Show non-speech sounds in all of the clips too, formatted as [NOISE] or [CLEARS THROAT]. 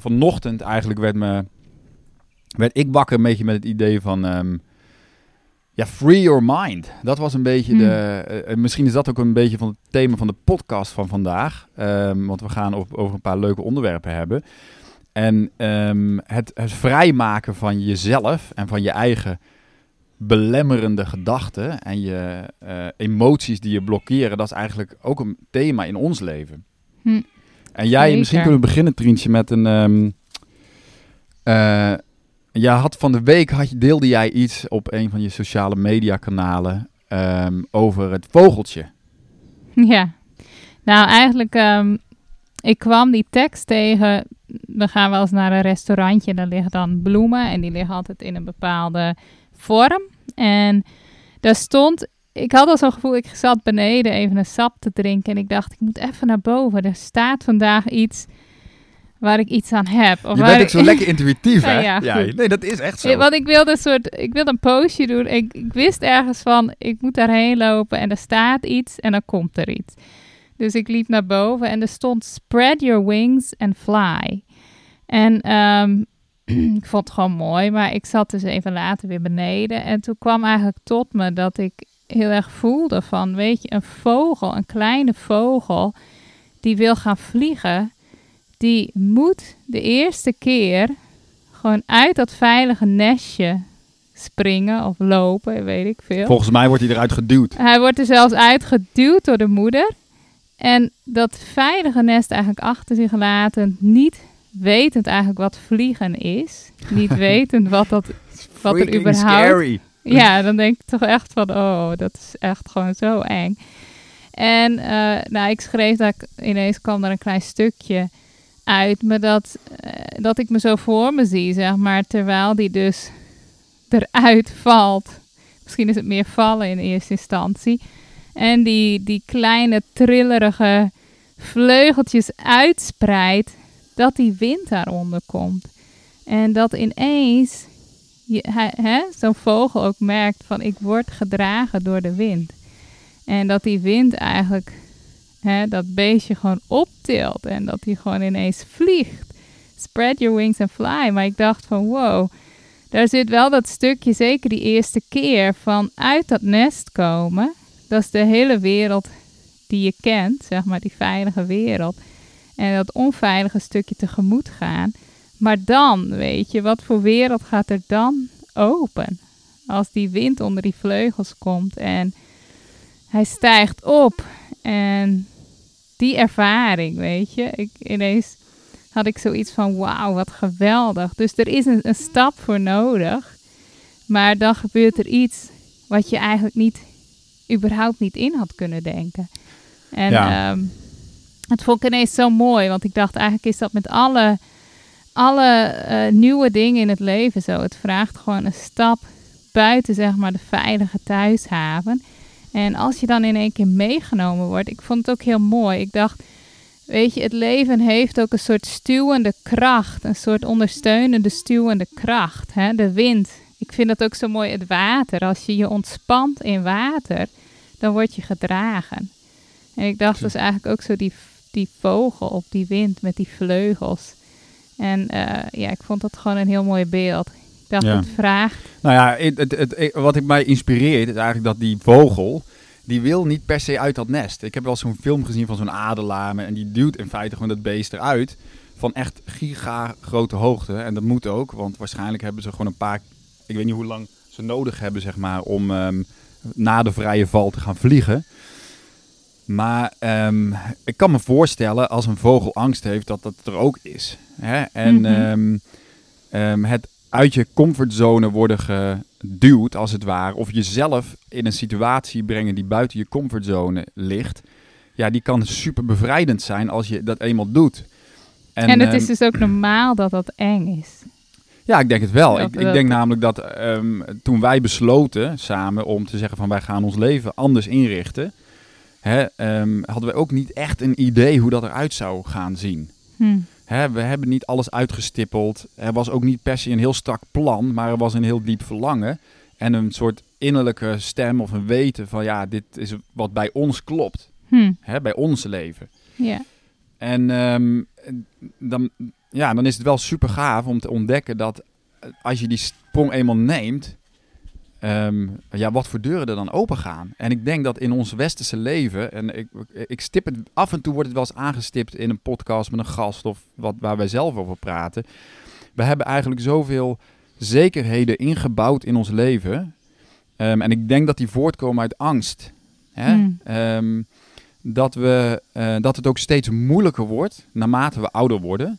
vanochtend eigenlijk werd, me, werd ik wakker een beetje met het idee van... ehm, ja, free your mind. Dat was een beetje Hmm. de... eh, eh, misschien is dat ook een beetje van het thema van de podcast van vandaag. Ehm, want we gaan op, over een paar leuke onderwerpen hebben. En ehm, het, het vrijmaken van jezelf en van je eigen belemmerende gedachten en je eh, emoties die je blokkeren, dat is eigenlijk ook een thema in ons leven. Hm. En jij, Zeker. misschien kunnen we beginnen, Trientje, met een. ehm eh, jij had van de week had je, deelde jij iets op een van je sociale media kanalen ehm, over het vogeltje. [LAUGHS] Ja. Nou, eigenlijk, ehm, ik kwam die tekst tegen. We gaan wel eens naar een restaurantje. Daar liggen dan bloemen. En die liggen altijd in een bepaalde vorm. En daar stond. Ik had al zo'n gevoel, ik zat beneden even een sap te drinken. En ik dacht, ik moet even naar boven. Er staat vandaag iets waar ik iets aan heb. Of je bent ik- zo lekker intuïtief, [LAUGHS] hè? Ja, nee, dat is echt zo. Ja, want ik wilde een soort, ik wilde een postje doen. Ik, ik wist ergens van, ik moet daarheen lopen en er staat iets en dan komt er iets. Dus ik liep naar boven en er stond spread your wings and fly. En ehm, [CLEARS THROAT] ik vond het gewoon mooi, maar ik zat dus even later weer beneden. En toen kwam eigenlijk tot me dat ik heel erg voelde van, weet je, een vogel, een kleine vogel, die wil gaan vliegen, die moet de eerste keer gewoon uit dat veilige nestje springen of lopen, weet ik veel. Volgens mij wordt hij eruit geduwd. Hij wordt er zelfs uitgeduwd door de moeder. En dat veilige nest eigenlijk achter zich laten, niet wetend eigenlijk wat vliegen is. Niet [LAUGHS] wetend wat dat... Wat er überhaupt- scary. Ja, dan denk ik toch echt van, oh, dat is echt gewoon zo eng. En eh, nou, ik schreef ik, ineens kwam er een klein stukje uit, maar dat, eh, dat ik me zo voor me zie, zeg maar, terwijl die dus eruit valt. Misschien is het meer vallen in eerste instantie. En die, die kleine trillerige vleugeltjes uitspreidt, dat die wind daaronder komt. En dat ineens zo'n vogel ook merkt van ik word gedragen door de wind. En dat die wind eigenlijk hè, dat beestje gewoon optilt en dat hij gewoon ineens vliegt. Spread your wings and fly. Maar ik dacht van wow, daar zit wel dat stukje, zeker die eerste keer, van uit dat nest komen. Dat is de hele wereld die je kent, zeg maar, die veilige wereld. En dat onveilige stukje tegemoet gaan. Maar dan, weet je, wat voor wereld gaat er dan open? Als die wind onder die vleugels komt en hij stijgt op. En die ervaring, weet je, ik, ineens had ik zoiets van, wauw, wat geweldig. Dus er is een, een stap voor nodig. Maar dan gebeurt er iets wat je eigenlijk niet, überhaupt niet in had kunnen denken. En Ja. ehm, het vond ik ineens zo mooi, want ik dacht eigenlijk is dat met alle, alle eh, nieuwe dingen in het leven zo. Het vraagt gewoon een stap buiten zeg maar de veilige thuishaven. En als je dan in één keer meegenomen wordt, ik vond het ook heel mooi. Ik dacht, weet je, het leven heeft ook een soort stuwende kracht, een soort ondersteunende stuwende kracht. Hè? De wind. Ik vind dat ook zo mooi, het water. Als je je ontspant in water, dan word je gedragen. En ik dacht dus eigenlijk ook zo die, die vogel op die wind met die vleugels. En eh, ja, ik vond dat gewoon een heel mooi beeld. Ik dacht, Ja. het vraagt. Nou ja, het, het, het- het- wat ik mij inspireert is eigenlijk dat die vogel, die wil niet per se uit dat nest. Ik heb wel zo'n film gezien van zo'n adelaar en die duwt in feite gewoon dat beest eruit van echt giga grote hoogte. En dat moet ook, want waarschijnlijk hebben ze gewoon een paar, ik weet niet hoe lang ze nodig hebben zeg maar om ehm, na de vrije val te gaan vliegen. Maar ehm, ik kan me voorstellen als een vogel angst heeft dat dat er ook is. Hè? En Mhm. ehm, ehm, het uit je comfortzone worden geduwd, als het ware, of jezelf in een situatie brengen die buiten je comfortzone ligt, ja, die kan super bevrijdend zijn als je dat eenmaal doet. En, het ehm, is dus ook normaal dat dat eng is. ja, ik denk het wel. Ik, ik denk namelijk dat toen wij besloten samen om te zeggen van wij gaan ons leven anders inrichten, hè, ehm, hadden we ook niet echt een idee hoe dat eruit zou gaan zien. Hm. Hè, we hebben niet alles uitgestippeld. Er was ook niet per se een heel strak plan, maar er was een heel diep verlangen. En een soort innerlijke stem of een weten van ja, dit is wat bij ons klopt. Hm. Hè, bij ons leven. En ehm, dan, ja, dan is het wel super gaaf om te ontdekken dat als je die sprong eenmaal neemt, ehm, ja, wat voor deuren er dan open gaan. En ik denk dat in ons westerse leven, en ik, ik stip het, af en toe wordt het wel eens aangestipt in een podcast met een gast of wat, waar wij zelf over praten. We hebben eigenlijk zoveel zekerheden ingebouwd in ons leven. Ehm, en ik denk dat die voortkomen uit angst. Hè? Hmm. Ehm, dat, we, eh, dat het ook steeds moeilijker wordt, naarmate we ouder worden,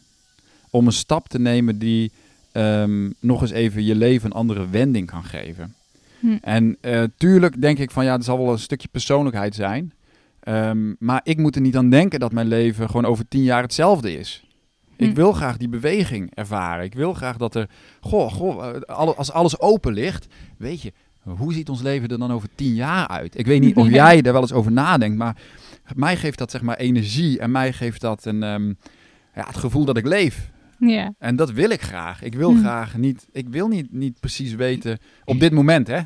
om een stap te nemen die nog eens even je leven een andere wending kan geven. Hm. En eh, tuurlijk denk ik van ja, er zal wel een stukje persoonlijkheid zijn. Ehm, maar ik moet er niet aan denken dat mijn leven gewoon over tien jaar hetzelfde is. Ik Hm. wil graag die beweging ervaren. Ik wil graag dat er, goh, goh, eh, als alles open ligt, weet je, hoe ziet ons leven er dan over tien jaar uit? Ik weet niet of [LAUGHS] jij daar wel eens over nadenkt, maar mij geeft dat zeg maar energie en mij geeft dat een, ehm, ja, het gevoel dat ik leef. Ja. En dat wil ik graag. Ik wil Hm. graag niet, ik wil niet, niet precies weten, op dit moment hè.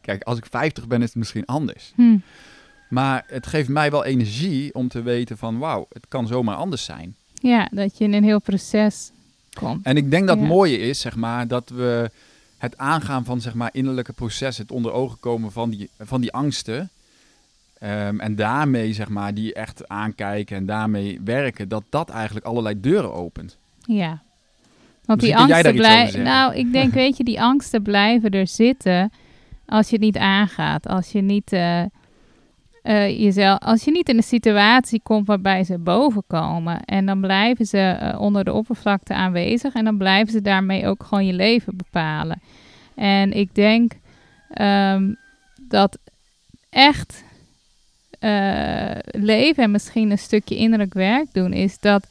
Kijk, als ik 50 ben is het misschien anders. Hm. Maar het geeft mij wel energie om te weten van wauw, het kan zomaar anders zijn. ja, dat je in een heel proces komt. En ik denk dat het Ja. mooie is, zeg maar, dat we het aangaan van zeg maar innerlijke processen, het onder ogen komen van die, van die angsten. ehm, en daarmee zeg maar die echt aankijken en daarmee werken, dat dat eigenlijk allerlei deuren opent. Ja. Want die angsten blijven. Nou, ik denk, [LAUGHS] weet je, die angsten blijven er zitten als je het niet aangaat. Als je niet eh, eh, jezelf, als je niet in een situatie komt waarbij ze boven komen. En dan blijven ze eh, onder de oppervlakte aanwezig. En dan blijven ze daarmee ook gewoon je leven bepalen. En ik denk ehm, dat echt leven en misschien een stukje innerlijk werk doen is dat,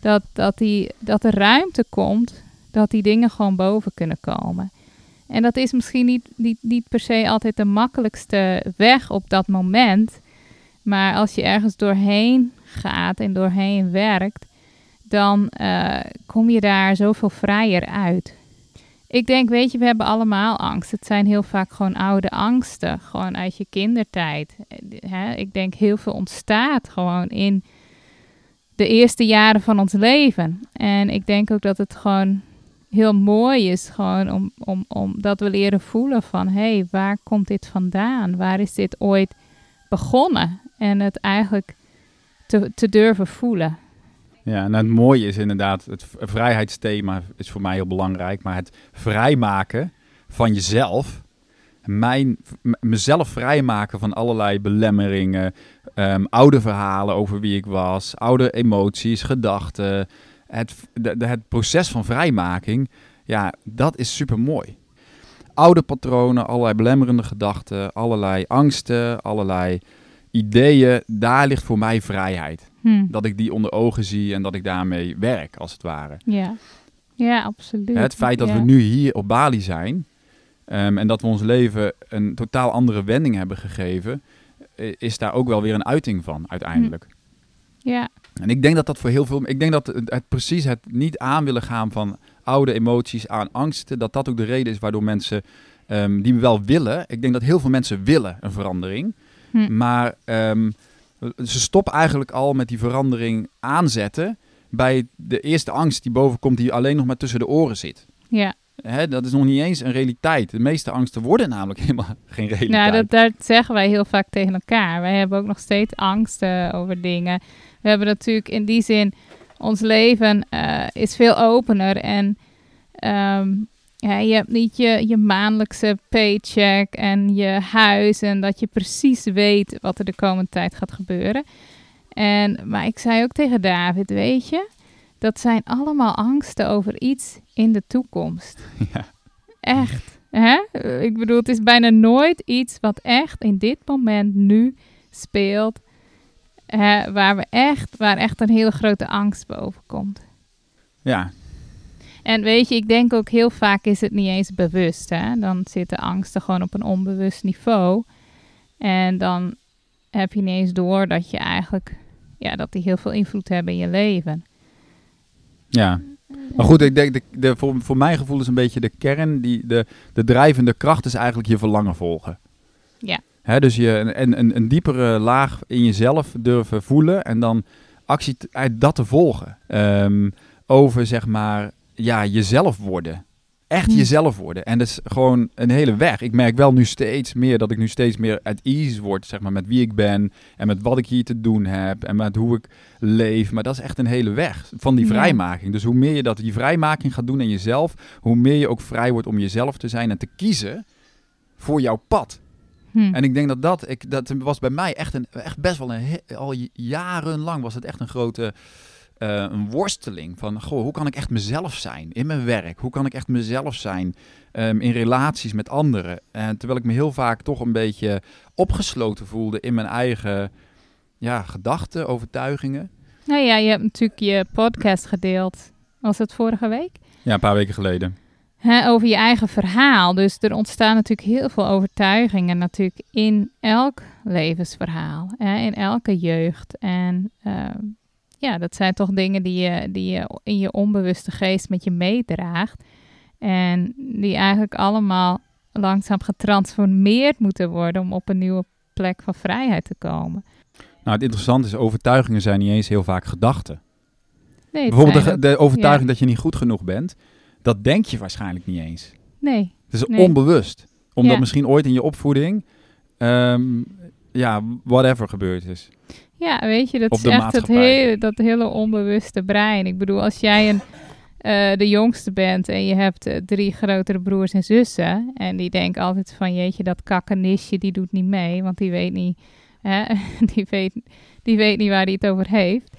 dat, dat, die, dat er ruimte komt dat die dingen gewoon boven kunnen komen. En dat is misschien niet, niet, niet per se altijd de makkelijkste weg op dat moment. Maar als je ergens doorheen gaat en doorheen werkt, dan eh, kom je daar zoveel vrijer uit. Ik denk, weet je, we hebben allemaal angst. Het zijn heel vaak gewoon oude angsten, gewoon uit je kindertijd. Eh? Ik denk heel veel ontstaat gewoon in de eerste jaren van ons leven. En ik denk ook dat het gewoon heel mooi is, gewoon om, om, om dat we leren voelen van, hé, hey, waar komt dit vandaan? Waar is dit ooit begonnen? En het eigenlijk te, te durven voelen. Ja, en het mooie is inderdaad, het vrijheidsthema is voor mij heel belangrijk, maar het vrijmaken van jezelf, mijn, mezelf vrijmaken van allerlei belemmeringen, ehm, oude verhalen over wie ik was, oude emoties, gedachten, het, de, de- het proces van vrijmaking, ja, dat is super mooi. Oude patronen, allerlei belemmerende gedachten, allerlei angsten, allerlei ideeën, daar ligt voor mij vrijheid Hm. dat ik die onder ogen zie en dat ik daarmee werk, als het ware. Ja. ja, absoluut. Het feit dat Ja. we nu hier op Bali zijn ehm, en dat we ons leven een totaal andere wending hebben gegeven, is daar ook wel weer een uiting van uiteindelijk. Ja, En ik denk dat dat voor heel veel, ik denk dat het, het precies het niet aan willen gaan van oude emoties aan angsten, dat dat ook de reden is waardoor mensen ehm, die wel willen, ik denk dat heel veel mensen willen een verandering, Hm. maar ehm, ze stoppen eigenlijk al met die verandering aanzetten bij de eerste angst die boven komt, die alleen nog maar tussen de oren zit. ja. Hè, dat is nog niet eens een realiteit. De meeste angsten worden namelijk [LAUGHS] helemaal geen realiteit. Nou, dat, zeggen wij heel vaak tegen elkaar. Wij hebben ook nog steeds angsten over dingen. We hebben natuurlijk in die zin, ons leven eh, is veel opener. En ehm, ja, je hebt niet je, je maandelijkse paycheck en je huis. En dat je precies weet wat er de komende tijd gaat gebeuren. En, maar ik zei ook tegen David, weet je, dat zijn allemaal angsten over iets in de toekomst. [LAUGHS] Ja. Echt. Hè? Ik bedoel, het is bijna nooit iets wat echt in dit moment nu speelt. hè, waar, we echt, waar echt een hele grote angst boven komt. Ja, En weet je, ik denk ook heel vaak is het niet eens bewust. Hè? Dan zitten angsten gewoon op een onbewust niveau. En dan heb je niet eens door dat je eigenlijk, ja, dat die heel veel invloed hebben in je leven. Ja. Maar goed, ik denk, de, de, voor, voor mijn gevoel is een beetje de kern, die, de, de drijvende kracht is eigenlijk je verlangen volgen. Ja. Hè, dus je een, een, een diepere laag in jezelf durven voelen en dan actie uit dat te volgen. Ehm, over, zeg maar, ja, jezelf worden. Echt Hm. jezelf worden. En dat is gewoon een hele weg. Ik merk wel nu steeds meer dat ik nu steeds meer at ease word, zeg maar, met wie ik ben en met wat ik hier te doen heb en met hoe ik leef. Maar dat is echt een hele weg van die vrijmaking. Dus hoe meer je dat die vrijmaking gaat doen in jezelf, hoe meer je ook vrij wordt om jezelf te zijn en te kiezen voor jouw pad. Hm. En ik denk dat dat, ik, dat was bij mij echt, een, echt best wel een, al jarenlang was het echt een grote eh, een worsteling van, goh, hoe kan ik echt mezelf zijn in mijn werk? Hoe kan ik echt mezelf zijn ehm, in relaties met anderen? En terwijl ik me heel vaak toch een beetje opgesloten voelde in mijn eigen ja, gedachten, overtuigingen. Nou ja, je hebt natuurlijk je podcast gedeeld. Was het vorige week? Ja, een paar weken geleden. Hè, over je eigen verhaal. Dus er ontstaan natuurlijk heel veel overtuigingen natuurlijk in elk levensverhaal. Hè, in elke jeugd. En ehm, ja, dat zijn toch dingen die je, die je in je onbewuste geest met je meedraagt. En die eigenlijk allemaal langzaam getransformeerd moeten worden om op een nieuwe plek van vrijheid te komen. Nou, het interessante is, overtuigingen zijn niet eens heel vaak gedachten. Nee, Bijvoorbeeld de, overtuiging ja. dat je niet goed genoeg bent, dat denk je waarschijnlijk niet eens. Nee, Het is Nee. onbewust. Omdat Ja. misschien ooit in je opvoeding, ehm, ja, whatever gebeurd is. Ja, weet je, dat is echt het maatschappij. hele, dat hele onbewuste brein. Ik bedoel, als jij een, eh, de jongste bent en je hebt eh, drie grotere broers en zussen... en die denken altijd van, jeetje, dat kakkenisje, die doet niet mee... want die weet niet, hè, [LAUGHS] die weet, die weet niet waar hij het over heeft...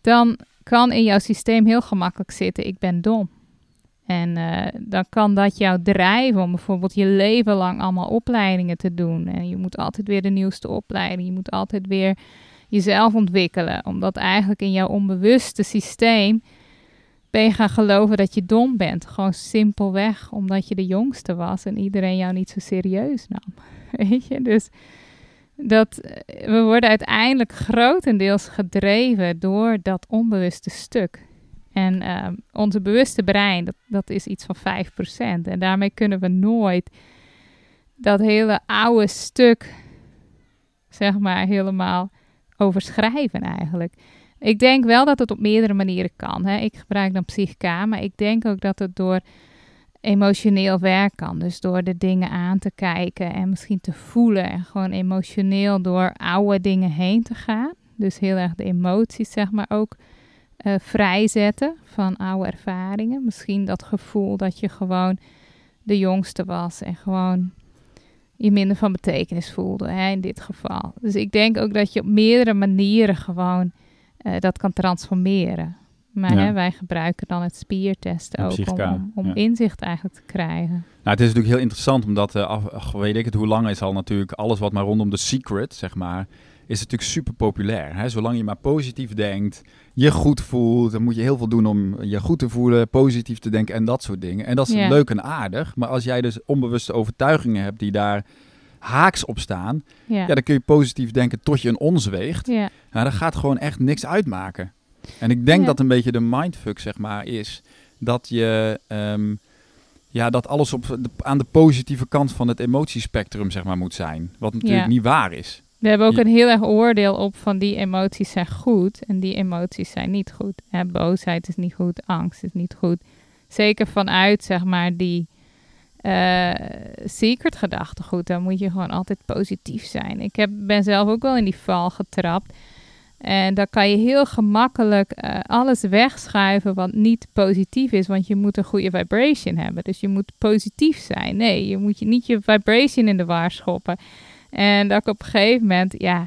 dan kan in jouw systeem heel gemakkelijk zitten, ik ben dom. En eh, dan kan dat jou drijven om bijvoorbeeld je leven lang allemaal opleidingen te doen. En je moet altijd weer de nieuwste opleiding. Je moet altijd weer jezelf ontwikkelen. Omdat eigenlijk in jouw onbewuste systeem ben je gaan geloven dat je dom bent. Gewoon simpelweg omdat je de jongste was en iedereen jou niet zo serieus nam. [LAUGHS] Weet je, dus dat we worden uiteindelijk grotendeels gedreven door dat onbewuste stuk. En ehm, onze bewuste brein, dat, dat is iets van 5%. En daarmee kunnen we nooit dat hele oude stuk, zeg maar, helemaal overschrijven eigenlijk. Ik denk wel dat het op meerdere manieren kan. Hè. Ik gebruik dan Psychica, maar ik denk ook dat het door emotioneel werk kan. Dus door de dingen aan te kijken en misschien te voelen en gewoon emotioneel door oude dingen heen te gaan. Dus heel erg de emoties, zeg maar, ook eh, vrijzetten van oude ervaringen. Misschien dat gevoel dat je gewoon de jongste was en gewoon je minder van betekenis voelde, hè, in dit geval. Dus ik denk ook dat je op meerdere manieren gewoon eh, dat kan transformeren. Maar Ja. hè, wij gebruiken dan het spiertesten ook om, Psychica, om, om ja. inzicht eigenlijk te krijgen. Nou, het is natuurlijk heel interessant, omdat, eh, af, weet ik het, hoe lang is al natuurlijk alles wat maar rondom de secret, zeg maar, is natuurlijk super populair. Hè? Zolang je maar positief denkt, je goed voelt, dan moet je heel veel doen om je goed te voelen, positief te denken en dat soort dingen. En dat is leuk en aardig, maar als jij dus onbewuste overtuigingen hebt die daar haaks op staan, Ja, ja, dan kun je positief denken tot je een ons weegt. ja. Nou, dat gaat gewoon echt niks uitmaken. En ik denk dat een beetje de mindfuck, zeg maar, is dat je... ehm, ja, dat alles op de, aan de positieve kant van het emotiespectrum, zeg maar, moet zijn. Wat natuurlijk Ja. niet waar is. We hebben ook een heel erg oordeel op van die emoties zijn goed en die emoties zijn niet goed. Hè, boosheid is niet goed, angst is niet goed. Zeker vanuit, zeg maar, die eh, secret gedachtegoed. Dan moet je gewoon altijd positief zijn. Ik heb, ben zelf ook wel in die val getrapt. En dan kan je heel gemakkelijk eh, alles wegschuiven wat niet positief is. Want je moet een goede vibration hebben. Dus je moet positief zijn. Nee, je moet je niet je vibration in de war schoppen. En dat ik op een gegeven moment, ja,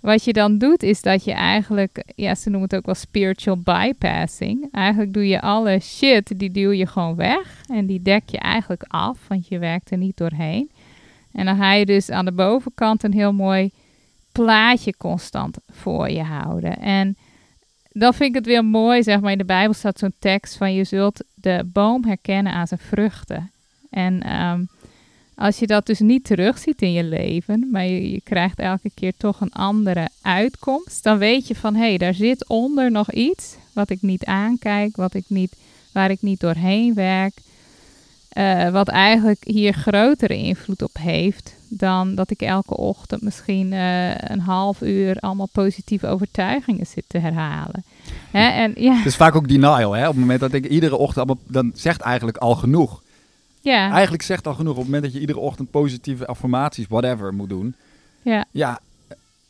wat je dan doet is dat je eigenlijk, ja, ze noemen het ook wel spiritual bypassing. Eigenlijk doe je alle shit, die duw je gewoon weg en die dek je eigenlijk af, want je werkt er niet doorheen. En dan ga je dus aan de bovenkant een heel mooi plaatje constant voor je houden. En dan vind ik het weer mooi, zeg maar, in de Bijbel staat zo'n tekst van je zult de boom herkennen aan zijn vruchten. En ehm, als je dat dus niet terugziet in je leven, maar je, krijgt elke keer toch een andere uitkomst, dan weet je van hé, hey, daar zit onder nog iets wat ik niet aankijk, wat ik niet, waar ik niet doorheen werk, eh, wat eigenlijk hier grotere invloed op heeft dan dat ik elke ochtend misschien eh, een half uur allemaal positieve overtuigingen zit te herhalen. En ja, Het is vaak ook denial, hè? Op het moment dat ik iedere ochtend allemaal, dan zegt eigenlijk al genoeg. Ja, Eigenlijk zegt al genoeg. Op het moment dat je iedere ochtend positieve affirmaties, whatever, moet doen. ja. Ja,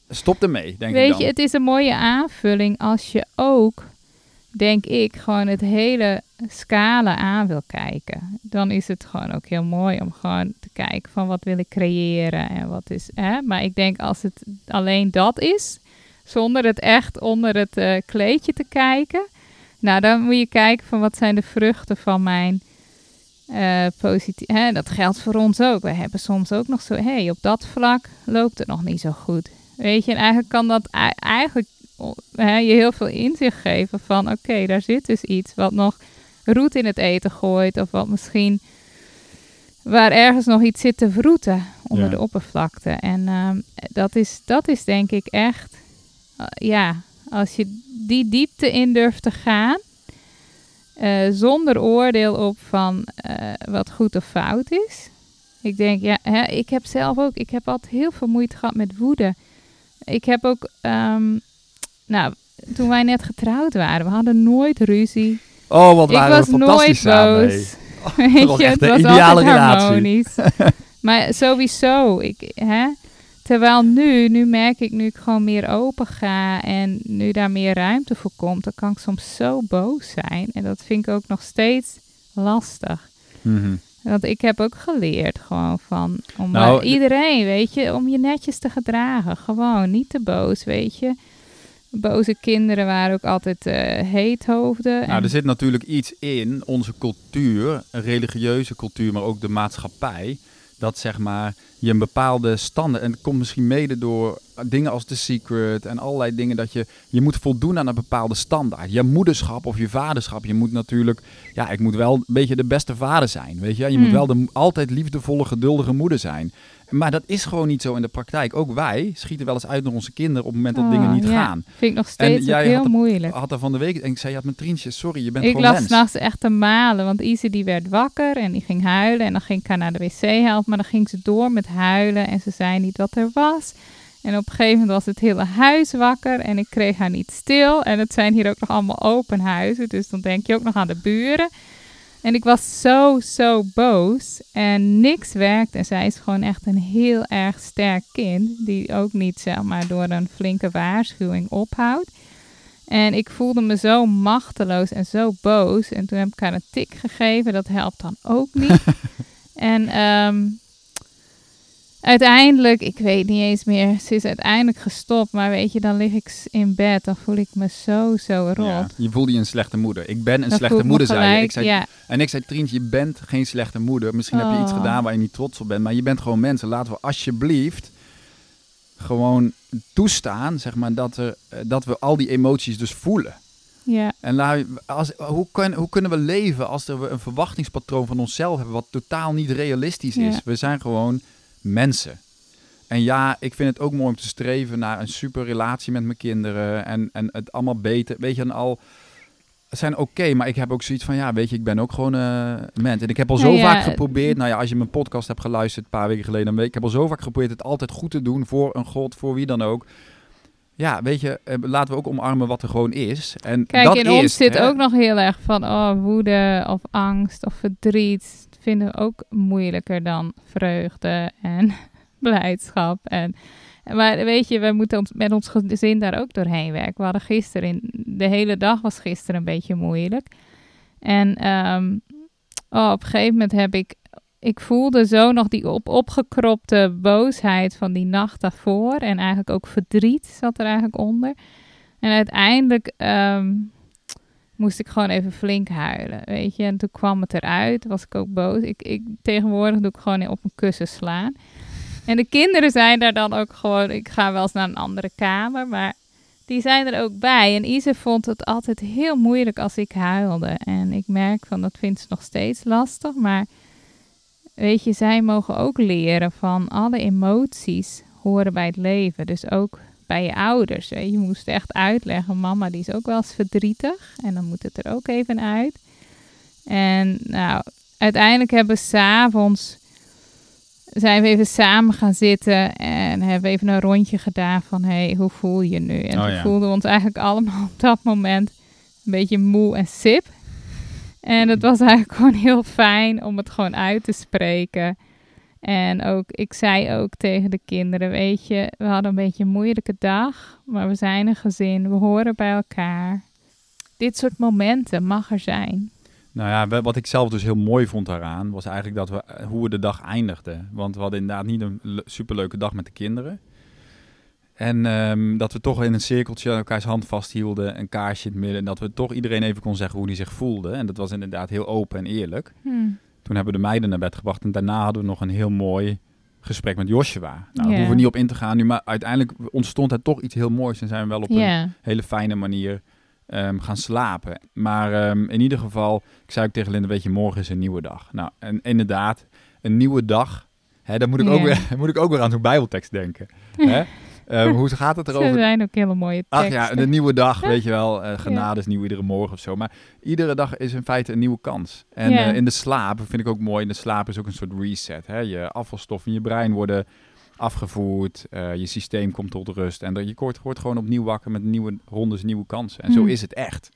stop ermee, denk ik Weet dan. je, het is een mooie aanvulling als je ook, denk ik, gewoon het hele scala aan wil kijken. Dan is het gewoon ook heel mooi om gewoon te kijken van wat wil ik creëren en wat is. Hè? Maar ik denk als het alleen dat is, zonder het echt onder het eh, kleedje te kijken, nou dan moet je kijken van wat zijn de vruchten van mijn. Eh positief, hè, dat geldt voor ons ook. We hebben soms ook nog zo, hé, hey, op dat vlak loopt het nog niet zo goed. Weet je, en eigenlijk kan dat ei- eigenlijk hè, je heel veel inzicht geven van, oké, daar zit dus iets wat nog roet in het eten gooit, of wat misschien waar ergens nog iets zit te vroeten onder Ja. de oppervlakte. En ehm, dat, is, dat is denk ik echt, eh, ja, als je die diepte in durft te gaan, eh, zonder oordeel op van eh, wat goed of fout is. Ik denk, ja, hè, ik heb zelf ook, ik heb altijd heel veel moeite gehad met woede. Ik heb ook, ehm, nou, toen wij net getrouwd waren, we hadden nooit ruzie. Oh, wat ik waren was we fantastisch nooit samen. boos. Weet was je, het de was ideale altijd relatie. harmonisch. [LAUGHS] maar sowieso, ik, hè, terwijl nu, nu merk ik, nu ik gewoon meer open ga en nu daar meer ruimte voor komt, dan kan ik soms zo boos zijn. En dat vind ik ook nog steeds lastig. Mhm. Want ik heb ook geleerd gewoon van om Nou, iedereen, weet je, om je netjes te gedragen. Gewoon niet te boos, weet je. Boze kinderen waren ook altijd eh heethoofden. Nou, en- er zit natuurlijk iets in onze cultuur, een religieuze cultuur, maar ook de maatschappij. Dat zeg maar je een bepaalde standaard. En het komt misschien mede door dingen als The Secret en allerlei dingen dat je. Je moet voldoen aan een bepaalde standaard. Je moederschap of je vaderschap. Je moet natuurlijk. Ja, ik moet wel een beetje de beste vader zijn. Weet je, je moet Hmm. wel de altijd liefdevolle, geduldige moeder zijn. Maar dat is gewoon niet zo in de praktijk. Ook wij schieten wel eens uit naar onze kinderen op het moment dat Oh, dingen niet ja. gaan. vind ik nog steeds jij heel had de- moeilijk. Had er van de week en ik zei, ja, met Trientje, sorry, je bent Ik gewoon lag mens. s'nachts echt te malen, want Ise die werd wakker en die ging huilen. En dan ging ik haar naar de wc helpen, maar dan ging ze door met huilen en ze zei niet wat er was. En op een gegeven moment was het hele huis wakker en ik kreeg haar niet stil. En het zijn hier ook nog allemaal open huizen, dus dan denk je ook nog aan de buren. En ik was zo, zo boos en niks werkt. En zij is gewoon echt een heel erg sterk kind, die ook niet zeg maar door een flinke waarschuwing ophoudt. En ik voelde me zo machteloos en zo boos. En toen heb ik haar een tik gegeven. Dat helpt dan ook niet. [LAUGHS] en ehm, uiteindelijk, ik weet niet eens meer. Ze is uiteindelijk gestopt. Maar weet je, dan lig ik in bed. Dan voel ik me zo, zo rot. Ja, je voelde je een slechte moeder. Ik ben een Dan slechte moeder, zei je. Ik zei, ja, En ik zei, Trientje, je bent geen slechte moeder. Misschien heb je iets Oh. gedaan waar je niet trots op bent. Maar je bent gewoon mensen. Laten we alsjeblieft gewoon toestaan, zeg maar, dat, er, eh, dat we al die emoties dus voelen. ja, En la- als, hoe, kan, hoe kunnen we leven als er we een verwachtingspatroon van onszelf hebben wat totaal niet realistisch is? Ja. We zijn gewoon mensen. En ja, ik vind het ook mooi om te streven naar een super relatie met mijn kinderen en, en het allemaal beter. Weet je, en al zijn oké, maar ik heb ook zoiets van, ja, weet je, ik ben ook gewoon eh mens. En ik heb al zo Nou ja, vaak geprobeerd, nou ja, als je mijn podcast hebt geluisterd een paar weken geleden, dan weet ik, ik heb al zo vaak geprobeerd het altijd goed te doen voor een god, voor wie dan ook. Ja, weet je, eh, laten we ook omarmen wat er gewoon is. En Kijk, dat in is, ons zit hè, ook nog heel erg van oh, woede of angst of verdriet. Dat vinden we ook moeilijker dan vreugde en [LAUGHS] blijdschap. En, maar weet je, we moeten ons, met ons gezin daar ook doorheen werken. We hadden gisteren, in, de hele dag was gisteren een beetje moeilijk. En ehm, oh, op een gegeven moment heb ik, ik voelde zo nog die op, opgekropte boosheid van die nacht daarvoor. En eigenlijk ook verdriet zat er eigenlijk onder. En uiteindelijk ehm, moest ik gewoon even flink huilen, weet je. En toen kwam het eruit, was ik ook boos. Ik, ik, tegenwoordig doe ik gewoon op een kussen slaan. En de kinderen zijn daar dan ook gewoon... Ik ga wel eens naar een andere kamer, maar die zijn er ook bij. En Ise vond het altijd heel moeilijk als ik huilde. En ik merk van, dat vindt ze nog steeds lastig. Maar weet je, zij mogen ook leren van alle emoties horen bij het leven. Dus ook bij je ouders. Weet je. je moest echt uitleggen, mama die is ook wel eens verdrietig. En dan moet het er ook even uit. En nou, uiteindelijk hebben we s'avonds zijn we even samen gaan zitten en hebben even een rondje gedaan van hey, hoe voel je nu? En Oh we ja. voelden ons eigenlijk allemaal op dat moment een beetje moe en sip. En het was eigenlijk [LAUGHS] gewoon heel fijn om het gewoon uit te spreken. En ook, ik zei ook tegen de kinderen, weet je, we hadden een beetje een moeilijke dag, maar we zijn een gezin, we horen bij elkaar. Dit soort momenten mag er zijn. Nou ja, wat ik zelf dus heel mooi vond daaraan, was eigenlijk dat we, eh, hoe we de dag eindigden. Want we hadden inderdaad niet een le- superleuke dag met de kinderen. En ehm, dat we toch in een cirkeltje elkaars hand vasthielden, een kaarsje in het midden. En dat we toch iedereen even kon zeggen hoe die zich voelde. En dat was inderdaad heel open en eerlijk. Hmm. Toen hebben we de meiden naar bed gebracht. En daarna hadden we nog een heel mooi gesprek met Joshua. Nou, daar hoeven we niet op in te gaan nu. Maar uiteindelijk ontstond er toch iets heel moois. En zijn we wel op een hele fijne manier ehm, gaan slapen. Maar ehm, in ieder geval, ik zei ook tegen Linda, weet je, morgen is een nieuwe dag. Nou, en inderdaad, een nieuwe dag. Hè, dan moet ik, ook weer, [LAUGHS] moet ik ook weer aan zo'n bijbeltekst denken. [LAUGHS] Hè? Ehm, hoe gaat het [LAUGHS] erover? zijn ook hele mooie Ach teksten. ja, een nieuwe dag, [LAUGHS] weet je wel. eh, genade is nieuw iedere morgen of zo. Maar iedere dag is in feite een nieuwe kans. En Ja. eh, in de slaap vind ik ook mooi. In de slaap is ook een soort reset. Hè? Je afvalstoffen in je brein worden afgevoerd. eh, je systeem komt tot rust. En je wordt, wordt gewoon opnieuw wakker met nieuwe rondes, nieuwe kansen. En zo Hmm. is het echt.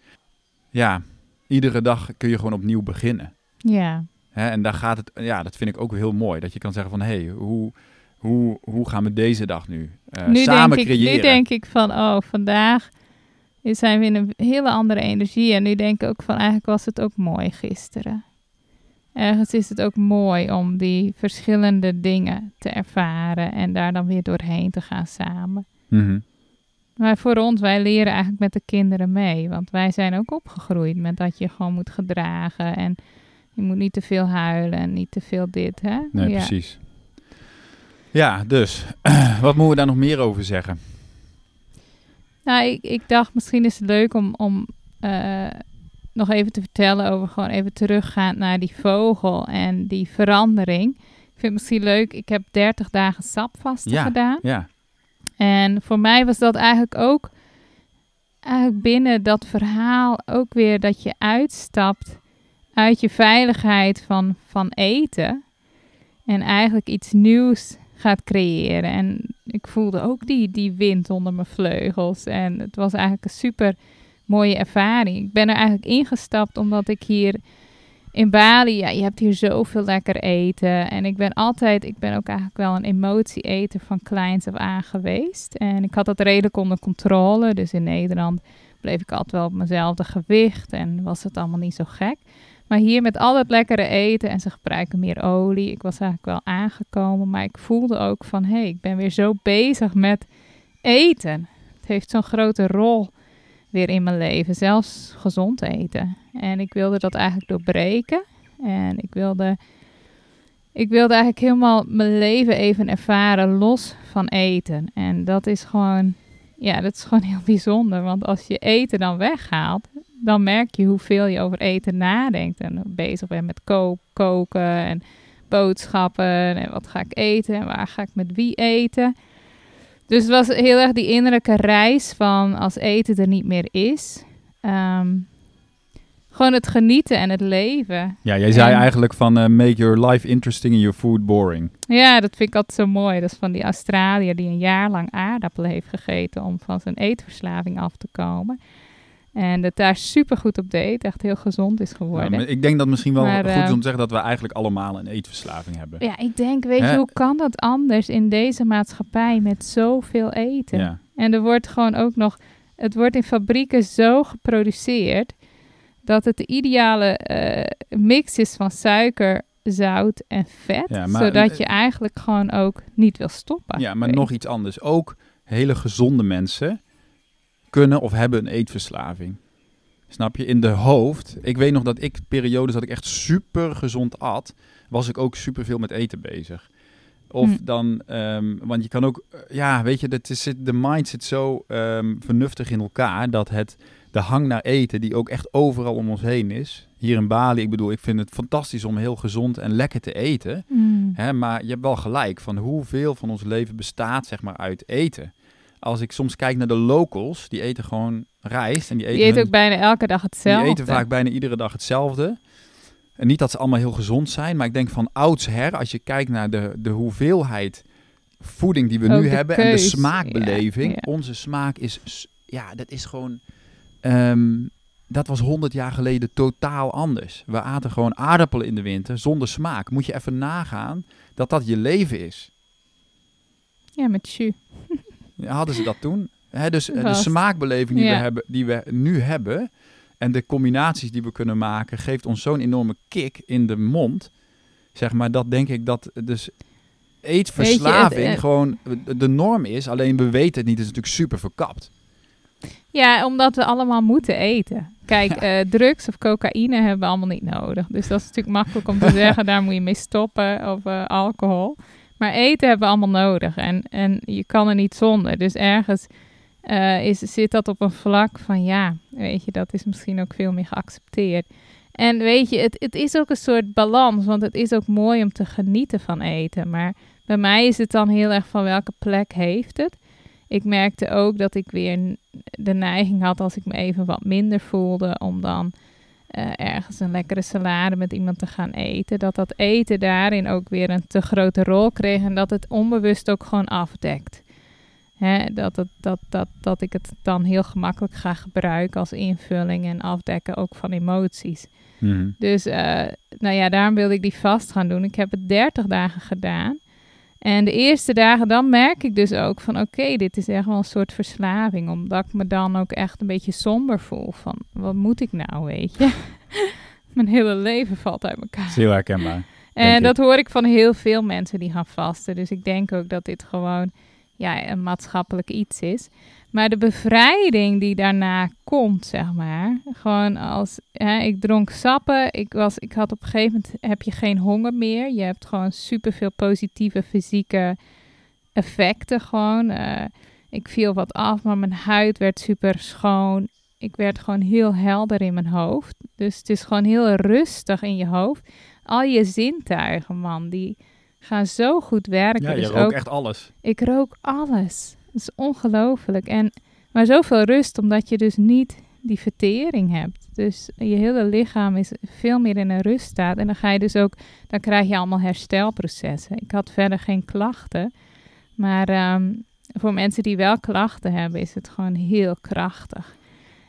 Ja, iedere dag kun je gewoon opnieuw beginnen. Ja, Hè? En daar gaat het, ja, dat vind ik ook heel mooi. Dat je kan zeggen van, hé, hey, hoe, hoe, hoe gaan we deze dag nu eh, nu, samen denk ik, creëren? nu denk ik van, oh, vandaag zijn we in een hele andere energie. En nu denk ik ook van, eigenlijk was het ook mooi gisteren. Ergens is het ook mooi om die verschillende dingen te ervaren en daar dan weer doorheen te gaan samen. Mhm. Maar voor ons, wij leren eigenlijk met de kinderen mee. Want wij zijn ook opgegroeid met dat je gewoon moet gedragen. En je moet niet te veel huilen en niet te veel dit, hè? Nee, ja. precies. Ja, dus, [CLEARS THROAT] wat moeten we daar nog meer over zeggen? Nou, ik, ik dacht misschien is het leuk om, om eh, nog even te vertellen over gewoon even teruggaan naar die vogel en die verandering. Ik vind het misschien leuk, ik heb 30 dagen sapvasten Ja. gedaan. Ja, En voor mij was dat eigenlijk ook eigenlijk binnen dat verhaal ook weer dat je uitstapt uit je veiligheid van, van eten en eigenlijk iets nieuws gaat creëren. En ik voelde ook die, die wind onder mijn vleugels en het was eigenlijk een super mooie ervaring. Ik ben er eigenlijk ingestapt omdat ik hier in Bali, ja, je hebt hier zoveel lekker eten. En ik ben altijd, ik ben ook eigenlijk wel een emotieeter van kleins af aan geweest. En ik had dat redelijk onder controle. Dus in Nederland bleef ik altijd wel op mijnzelfde gewicht en was het allemaal niet zo gek. Maar hier met al dat lekkere eten en ze gebruiken meer olie. Ik was eigenlijk wel aangekomen, maar ik voelde ook van hé, hey, ik ben weer zo bezig met eten. Het heeft zo'n grote rol weer in mijn leven, zelfs gezond eten. En ik wilde dat eigenlijk doorbreken. En ik wilde, ik wilde eigenlijk helemaal mijn leven even ervaren los van eten. En dat is gewoon, ja, dat is gewoon heel [LAUGHS] bijzonder. Want als je eten dan weghaalt, dan merk je hoeveel je over eten nadenkt. En bezig bent met ko- koken en boodschappen. En wat ga ik eten en waar ga ik met wie eten. Dus het was heel erg die innerlijke reis van als eten er niet meer is. ehm, gewoon het genieten en het leven. ja jij zei En- eigenlijk van eh, make your life interesting and your food boring. Ja, dat vind ik altijd zo mooi. Dat is van die Australiër die een jaar lang aardappelen heeft gegeten om van zijn eetverslaving af te komen. En dat daar super goed op deed. Echt heel gezond is geworden. ik denk dat misschien wel Maar, goed is eh, om te zeggen dat we eigenlijk allemaal een eetverslaving hebben. Ja, ik denk, weet Hè? je, hoe kan dat anders in deze maatschappij met zoveel eten? Ja. En er wordt gewoon ook nog, het wordt in fabrieken zo geproduceerd dat het de ideale eh, mix is van suiker, zout en vet, Ja, maar- zodat je eigenlijk gewoon ook niet wil stoppen. Ja, maar nog iets anders. Ook hele gezonde mensen kunnen of hebben een eetverslaving. Snap je? In de hoofd. Ik weet nog dat ik periodes dat ik echt super gezond at, was ik ook super veel met eten bezig. Of Hm. dan, ehm, want je kan ook, eh, ja, weet je, dat is, de mind zit zo ehm, vernuftig in elkaar dat het, de hang naar eten, die ook echt overal om ons heen is. Hier in Bali, ik bedoel, ik vind het fantastisch om heel gezond en lekker te eten. Mm. Hè, maar je hebt wel gelijk van hoeveel van ons leven bestaat zeg maar uit eten. Als ik soms kijk naar de locals, die eten gewoon rijst en die eten, Die eten ook bijna elke dag hetzelfde. die eten vaak bijna iedere dag hetzelfde. En niet dat ze allemaal heel gezond zijn, maar ik denk van oudsher, als je kijkt naar de, de hoeveelheid voeding die we Ook nu hebben en de smaakbeleving. ja, ja. Onze smaak is, ja, dat is gewoon, ehm, dat was 100 jaar geleden totaal anders. We aten gewoon aardappelen in de winter zonder smaak. Moet je even nagaan dat dat je leven is. Ja, met jus. Hadden ze dat toen? Hè, dus eh, de smaakbeleving die, we hebben, die we nu hebben en de combinaties die we kunnen maken, geeft ons zo'n enorme kick in de mond. Zeg maar, dat denk ik dat dus eetverslaving Weet je, het, eh, gewoon de norm is. Alleen we weten het niet, het is natuurlijk super verkapt. Ja, omdat we allemaal moeten eten. Kijk, eh, drugs of cocaïne hebben we allemaal niet nodig. Dus dat is natuurlijk makkelijk om te [LAUGHS] zeggen, daar moet je mee stoppen. Of eh, alcohol. Maar eten hebben we allemaal nodig. En, en je kan er niet zonder. Dus ergens eh, is, zit dat op een vlak van, ja, weet je, dat is misschien ook veel meer geaccepteerd. En weet je, het, het is ook een soort balans. Want het is ook mooi om te genieten van eten. Maar bij mij is het dan heel erg van welke plek heeft het. Ik merkte ook dat ik weer de neiging had als ik me even wat minder voelde om dan eh, ergens een lekkere salade met iemand te gaan eten. Dat dat eten daarin ook weer een te grote rol kreeg en dat het onbewust ook gewoon afdekt. Hè, dat, het, dat, dat, dat ik het dan heel gemakkelijk ga gebruiken als invulling en afdekken ook van emoties. Dus eh, nou ja, daarom wilde ik die vast gaan doen. Ik heb het 30 dagen gedaan. En de eerste dagen dan merk ik dus ook van oké, dit is echt wel een soort verslaving. Omdat ik me dan ook echt een beetje somber voel van wat moet ik nou, weet je. [LAUGHS] Mijn hele leven valt uit elkaar. Dat is heel herkenbaar. En ik. dat hoor ik van heel veel mensen die gaan vasten. Dus ik denk ook dat dit gewoon ja, een maatschappelijk iets is. Maar de bevrijding die daarna komt, zeg maar. Gewoon als hè, ik dronk sappen. Ik, was, ik had op een gegeven moment heb je geen honger meer. Je hebt gewoon superveel positieve fysieke effecten. Gewoon. Eh, ik viel wat af, maar mijn huid werd super schoon. Ik werd gewoon heel helder in mijn hoofd. Dus het is gewoon heel rustig in je hoofd al je zintuigen, man, die gaan zo goed werken. Ja, je dus rookt ook, echt alles. Ik rook alles. Dat is ongelooflijk. En, maar zoveel rust, omdat je dus niet die vertering hebt. Dus je hele lichaam is veel meer in een ruststaat. En dan ga je dus ook, dan krijg je allemaal herstelprocessen. Ik had verder geen klachten. Maar ehm, voor mensen die wel klachten hebben, is het gewoon heel krachtig.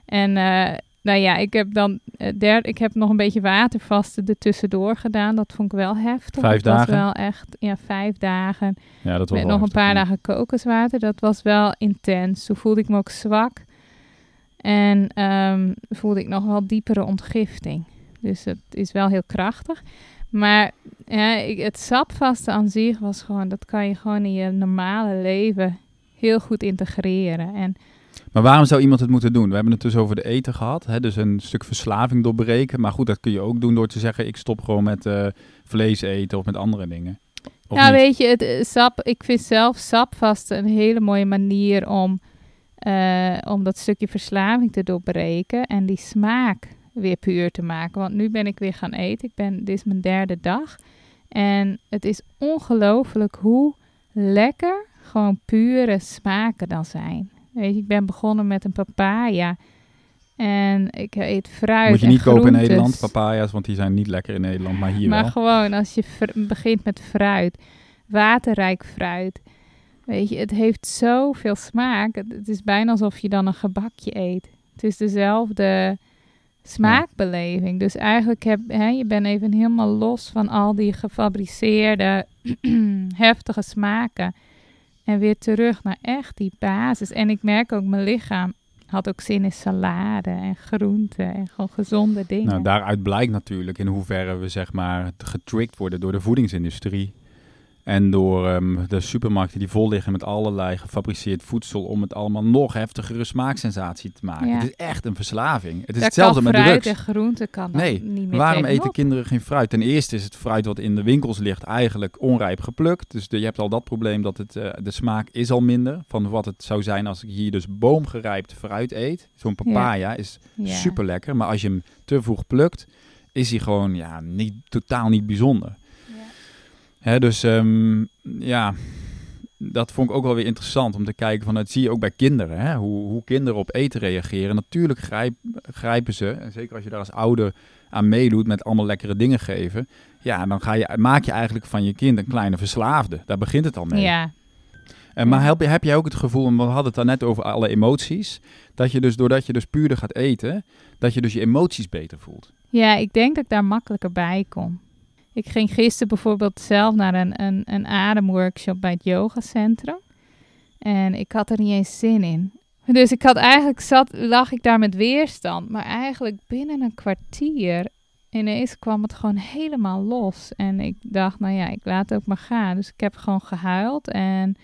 En eh, nou ja, ik heb dan eh, der, ik heb nog een beetje watervasten ertussendoor gedaan. Dat vond ik wel heftig. Vijf dat dagen? was wel echt, ja, vijf dagen. Ja, dat was Met nog een paar ja. dagen kokoswater. Dat was wel intens. Toen voelde ik me ook zwak. En ehm, voelde ik nog wel diepere ontgifting. Dus het is wel heel krachtig. Maar ja, ik, het sapvasten aan zich was gewoon... Dat kan je gewoon in je normale leven heel goed integreren. En Maar waarom zou iemand het moeten doen? We hebben het dus over de eten gehad. Hè? Dus een stuk verslaving doorbreken. Maar goed, dat kun je ook doen door te zeggen... ik stop gewoon met eh, vlees eten of met andere dingen. Of nou, niet? weet je, het, eh, sap, ik vind zelf sapvasten een hele mooie manier om, eh, om dat stukje verslaving te doorbreken en die smaak weer puur te maken. Want nu ben ik weer gaan eten. Ik ben, dit is mijn derde dag. En het is ongelooflijk hoe lekker gewoon pure smaken dan zijn. Weet je, ik ben begonnen met een papaya. En ik eet fruit Moet je niet kopen in. Nederland, papaya's, want die zijn niet lekker in Nederland, maar hier Maar wel. gewoon als je begint met fruit, waterrijk fruit. Weet je, het heeft zoveel smaak. Het, het is bijna alsof je dan een gebakje eet. Het is dezelfde smaakbeleving. Dus eigenlijk heb hè, je bent even helemaal los van al die gefabriceerde [CLEARS THROAT] heftige smaken. En weer terug naar echt die basis. En ik merk ook, mijn lichaam had ook zin in salade en groenten en gewoon gezonde dingen. Nou, daaruit blijkt natuurlijk in hoeverre we zeg maar getriggerd worden door de voedingsindustrie. En door ehm, de supermarkten die vol liggen met allerlei gefabriceerd voedsel om het allemaal nog heftigere smaaksensatie te maken. Ja. Het is echt een verslaving. Het is Daar hetzelfde met fruit drugs. en groente kan Nee, niet meer Waarom eten kinderen geen fruit? Ten eerste is het fruit wat in de winkels ligt eigenlijk onrijp geplukt. Dus de- je hebt al dat probleem dat het, eh, de smaak is al minder van wat het zou zijn als ik hier dus boomgerijpt fruit eet. Zo'n papaya is Ja. super lekker, maar als je hem te vroeg plukt, is hij gewoon ja, niet, totaal niet bijzonder. Hè, dus ehm, ja, dat vond ik ook wel weer interessant om te kijken van, dat zie je ook bij kinderen, hè, hoe, hoe kinderen op eten reageren. Natuurlijk grijp, grijpen ze, en zeker als je daar als ouder aan meedoet met allemaal lekkere dingen geven, ja, dan ga je, maak je eigenlijk van je kind een kleine verslaafde. Daar begint het al mee. Ja, En, maar heb, je, heb jij ook het gevoel, en we hadden het daarnet over alle emoties, dat je dus doordat je dus puurder gaat eten, dat je dus je emoties beter voelt? Ja, ik denk dat ik daar makkelijker bij kom. Ik ging gisteren bijvoorbeeld zelf naar een, een, een ademworkshop bij het yogacentrum. En ik had er niet eens zin in. Dus ik had eigenlijk zat, lag ik daar met weerstand. Maar eigenlijk binnen een kwartier ineens kwam het gewoon helemaal los. En ik dacht, nou ja, ik laat het ook maar gaan. Dus ik heb gewoon gehuild. En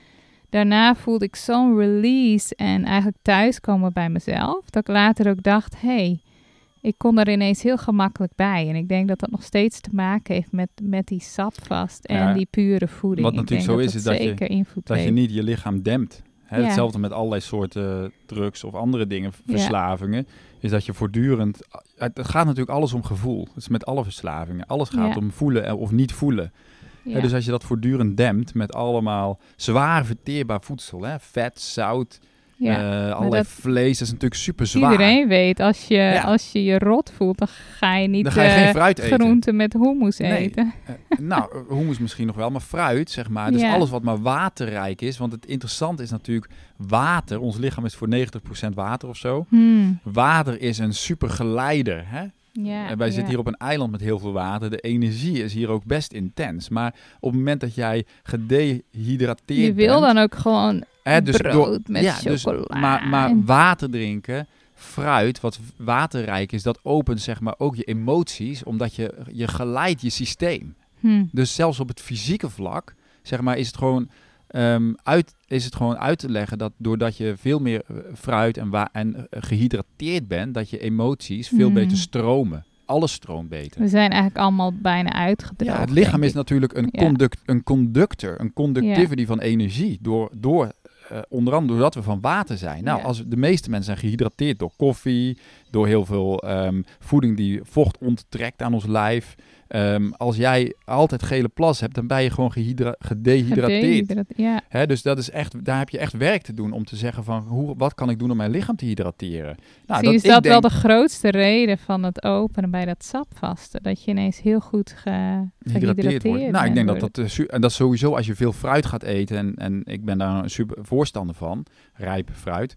daarna voelde ik zo'n release en eigenlijk thuiskomen bij mezelf. Dat ik later ook dacht, hé, hey, ik kon er ineens heel gemakkelijk bij. En ik denk dat dat nog steeds te maken heeft met, met die sapvast en Ja, die pure voeding. wat natuurlijk zo dat is, is dat je- zeker Dat je niet je lichaam dempt. Hè, Ja. Hetzelfde met allerlei soorten drugs of andere dingen, Ja. verslavingen. Is dat je voortdurend... Het het gaat natuurlijk alles om gevoel. Dat is met alle verslavingen. Alles gaat om voelen en- of niet voelen. Hè, dus als je dat voortdurend dempt met allemaal zwaar verteerbaar voedsel. Hè, vet, zout, ja. eh, allerlei vlees. Is natuurlijk super zwaar. Iedereen weet, als je, Ja. als je je rot voelt, dan ga je niet Dan ga je eh, geen fruit eten. groenten met hummus Nee. eten. Eh, nou, hummus misschien nog wel, maar fruit, zeg maar. Dus Ja. alles wat maar waterrijk is. Want het interessante is natuurlijk water. Ons lichaam is voor 90% water of zo. Hmm. Water is een super geleider. Hè? Ja, En wij ja. zitten hier op een eiland met heel veel water. De energie is hier ook best intens. Maar op het moment dat jij gedehydrateerd Je wil bent... dan ook gewoon hè, dus brood met ja, dus- maar, maar water drinken, fruit, wat waterrijk is, dat opent zeg maar ook je emoties. Omdat je, je geleidt je systeem. Hm. Dus zelfs op het fysieke vlak, zeg maar, is het gewoon, ehm, uit, is het gewoon uit te leggen dat doordat je veel meer eh, fruit en, wa- en eh, gehydrateerd bent, dat je emoties veel Mm. beter stromen. Alles stroomt beter. We zijn eigenlijk allemaal bijna uitgedroogd. Ja, het lichaam is natuurlijk een, Ja. conduct, een conductor, een conductivity van energie. Door, door, eh, onder andere doordat we van water zijn. Nou, Ja. als de meeste mensen zijn gehydrateerd door koffie, door heel veel ehm, voeding die vocht onttrekt aan ons lijf. Ehm, als jij altijd gele plas hebt, dan ben je gewoon gedehydrateerd. Ja, dus dat is echt, daar heb je echt werk te doen om te zeggen van hoe, wat kan ik doen om mijn lichaam te hydrateren. Nou, Zie, is dat wel de grootste reden van het openen bij dat sapvasten? Dat je ineens heel goed ge gehydrateerd wordt. Nou, ik denk dat dat, eh, en dat sowieso als je veel fruit gaat eten, en, en ik ben daar een super voorstander van, rijp fruit,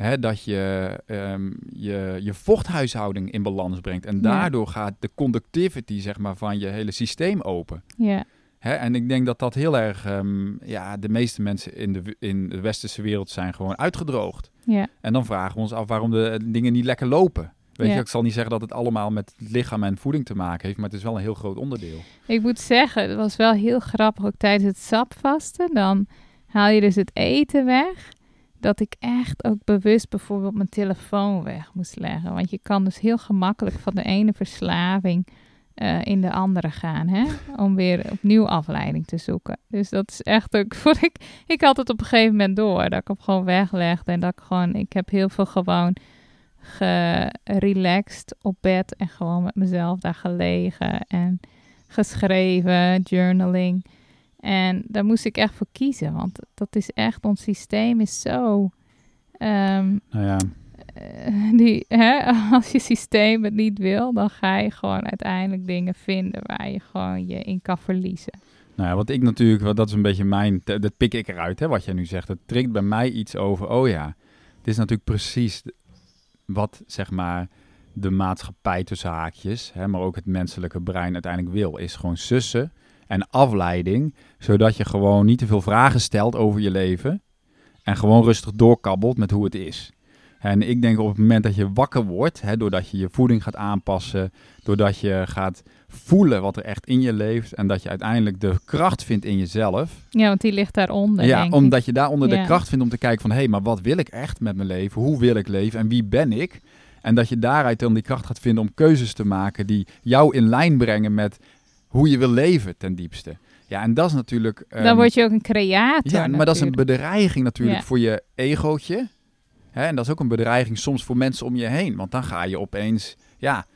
hè, dat je, ehm, je je vochthuishouding in balans brengt. En Ja. daardoor gaat de conductivity zeg maar, van je hele systeem open. Ja, Hè, en ik denk dat dat heel erg, ehm, ja, de meeste mensen in de, in de westerse wereld zijn gewoon uitgedroogd. ja, En dan vragen we ons af waarom de eh, dingen niet lekker lopen. Weet Ja. je, ik zal niet zeggen dat het allemaal met het lichaam en voeding te maken heeft, maar het is wel een heel groot onderdeel. ik moet zeggen, het was wel heel grappig ook tijdens het sapvasten. Dan haal je dus het eten weg. Dat ik echt ook bewust bijvoorbeeld mijn telefoon weg moest leggen. Want je kan dus heel gemakkelijk van de ene verslaving eh, in de andere gaan. Hè? [LAUGHS] Om weer opnieuw afleiding te zoeken. Dus dat is echt ook. [LAUGHS] Vond ik, ik had het op een gegeven moment door. Dat ik hem gewoon weglegde. En dat ik gewoon. Ik heb heel veel gewoon gerelaxed op bed. En gewoon met mezelf daar gelegen. En geschreven, journaling. En daar moest ik echt voor kiezen. Want dat is echt. Ons systeem is zo. ehm, Nou ja, eh, die, hè, [LAUGHS] als je systeem het niet wil, dan ga je gewoon uiteindelijk dingen vinden waar je gewoon je in kan verliezen. Nou ja, wat ik natuurlijk, dat is een beetje mijn, dat dat pik ik eruit, hè, wat jij nu zegt. Het trikt bij mij iets over, oh ja, het is natuurlijk precies wat, zeg maar, de maatschappij tussen haakjes, hè, maar ook het menselijke brein uiteindelijk wil, is gewoon sussen en afleiding, zodat je gewoon niet te veel vragen stelt over je leven en gewoon rustig doorkabbelt met hoe het is. En ik denk op het moment dat je wakker wordt, hè, doordat je je voeding gaat aanpassen, doordat je gaat voelen wat er echt in je leeft en dat je uiteindelijk de kracht vindt in jezelf. Ja, want die ligt daaronder. ja, denk omdat ik. je daaronder de kracht vindt om te kijken van hé, hey, maar wat wil ik echt met mijn leven? Hoe wil ik leven en wie ben ik? En dat je daaruit dan die kracht gaat vinden om keuzes te maken die jou in lijn brengen met hoe je wil leven ten diepste. Ja, en dat is natuurlijk. Dan ehm, word je ook een creator. ja, maar dat is een bedreiging natuurlijk Ja. voor je egootje. Hè? En dat is ook een bedreiging soms voor mensen om je heen. Want dan ga je opeens, ja,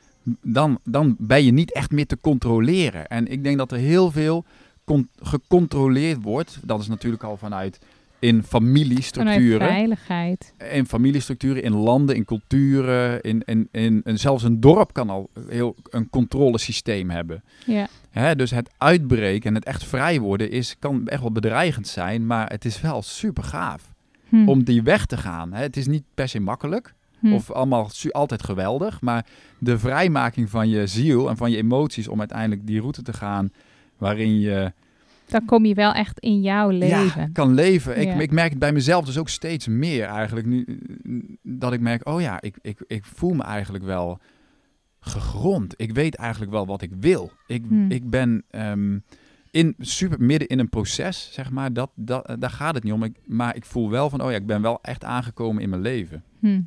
dan, dan ben je niet echt meer te controleren. En ik denk dat er heel veel con- gecontroleerd wordt. Dat is natuurlijk al vanuit in familiestructuren. veiligheid. In familiestructuren, in landen, in culturen. In, in, in, en zelfs een dorp kan al heel een controlesysteem hebben. Ja. Hè, dus het uitbreken en het echt vrij worden is, kan echt wel bedreigend zijn. Maar het is wel super gaaf Hm. om die weg te gaan. Hè. Het is niet per se makkelijk. Hm. Of allemaal su- altijd geweldig. Maar de vrijmaking van je ziel en van je emoties om uiteindelijk die route te gaan waarin je Dan kom je wel echt in jouw ja, leven. kan leven. Ik, Ja. ik merk het bij mezelf dus ook steeds meer eigenlijk nu. eh, Dat ik merk, oh ja, ik, ik, ik voel me eigenlijk wel gegrond. Ik weet eigenlijk wel wat ik wil. Ik, Hmm. ik ben ehm, in, super midden in een proces, zeg maar. Dat, dat, daar gaat het niet om. Ik, maar ik voel wel van, oh ja, ik ben wel echt aangekomen in mijn leven. Hm.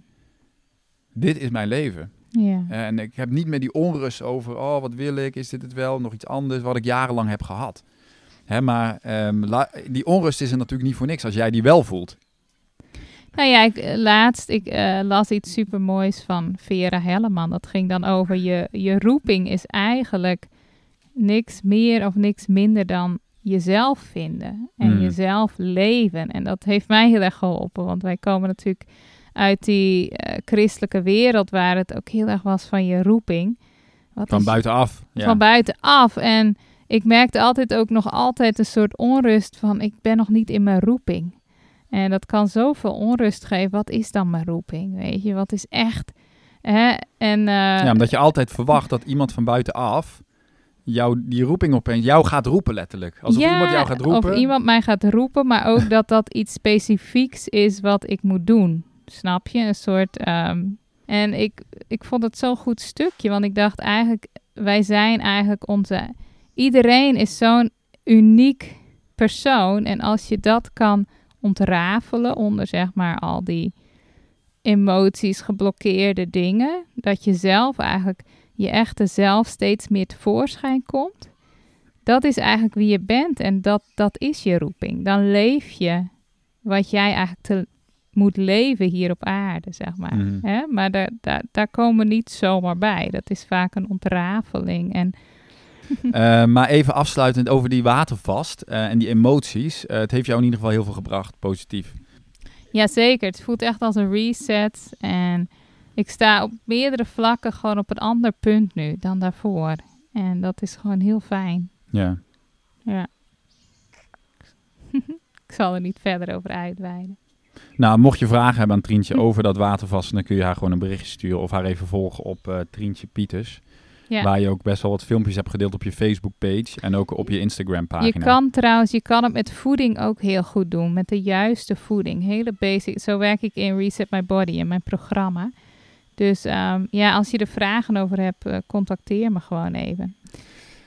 Dit is mijn leven. Ja. En ik heb niet meer die onrust over, oh, wat wil ik? Is dit het wel? Nog iets anders wat ik jarenlang heb gehad. Hè, maar ehm, die onrust is er natuurlijk niet voor niks als jij die wel voelt. Nou ja, ik, eh, laatst ik eh, las iets supermoois van Vera Helleman. Dat ging dan over je, je roeping is eigenlijk niks meer of niks minder dan jezelf vinden. En Mm. jezelf leven. En dat heeft mij heel erg geholpen. Want wij komen natuurlijk uit die eh, christelijke wereld waar het ook heel erg was van je roeping. Wat Van is- buitenaf. Ja. van buitenaf. En ik merkte altijd ook nog altijd een soort onrust van ik ben nog niet in mijn roeping. En dat kan zoveel onrust geven. Wat is dan mijn roeping? Weet je, wat is echt? Hè? En eh, ja, omdat je altijd verwacht dat iemand van buitenaf jou die roeping opeens jou gaat roepen letterlijk. Alsof ja, iemand jou gaat roepen. Of iemand mij gaat roepen, maar ook [LAUGHS] dat dat iets specifieks is wat ik moet doen. Snap je? Een soort. ehm, en ik, ik vond het zo'n goed stukje, want ik dacht eigenlijk, wij zijn eigenlijk onze. Iedereen is zo'n uniek persoon. En als je dat kan ontrafelen onder zeg maar al die emoties, geblokkeerde dingen, dat je zelf eigenlijk je echte zelf steeds meer tevoorschijn komt. Dat is eigenlijk wie je bent en dat, dat is je roeping. Dan leef je wat jij eigenlijk te, moet leven hier op aarde, zeg maar. Mhm. Maar daar, daar, daar komen we niet zomaar bij. Dat is vaak een ontrafeling. En [LAUGHS] Eh, maar even afsluitend over die watervast eh, en die emoties. Eh, het heeft jou in ieder geval heel veel gebracht, positief. Jazeker, het voelt echt als een reset. En ik sta op meerdere vlakken gewoon op een ander punt nu dan daarvoor. En dat is gewoon heel fijn. Ja. Ja. [LAUGHS] ik zal er niet verder over uitweiden. Nou, mocht je vragen hebben aan Trientje [LAUGHS] over dat watervast, dan kun je haar gewoon een berichtje sturen of haar even volgen op eh Trientje Pieters. Ja. Waar je ook best wel wat filmpjes hebt gedeeld op je Facebook-page en ook op je Instagram-pagina. Je kan trouwens, je kan het met voeding ook heel goed doen. Met de juiste voeding. Hele basic. Zo werk ik in Reset My Body in mijn programma. Dus ehm, ja, als je er vragen over hebt, eh, contacteer me gewoon even.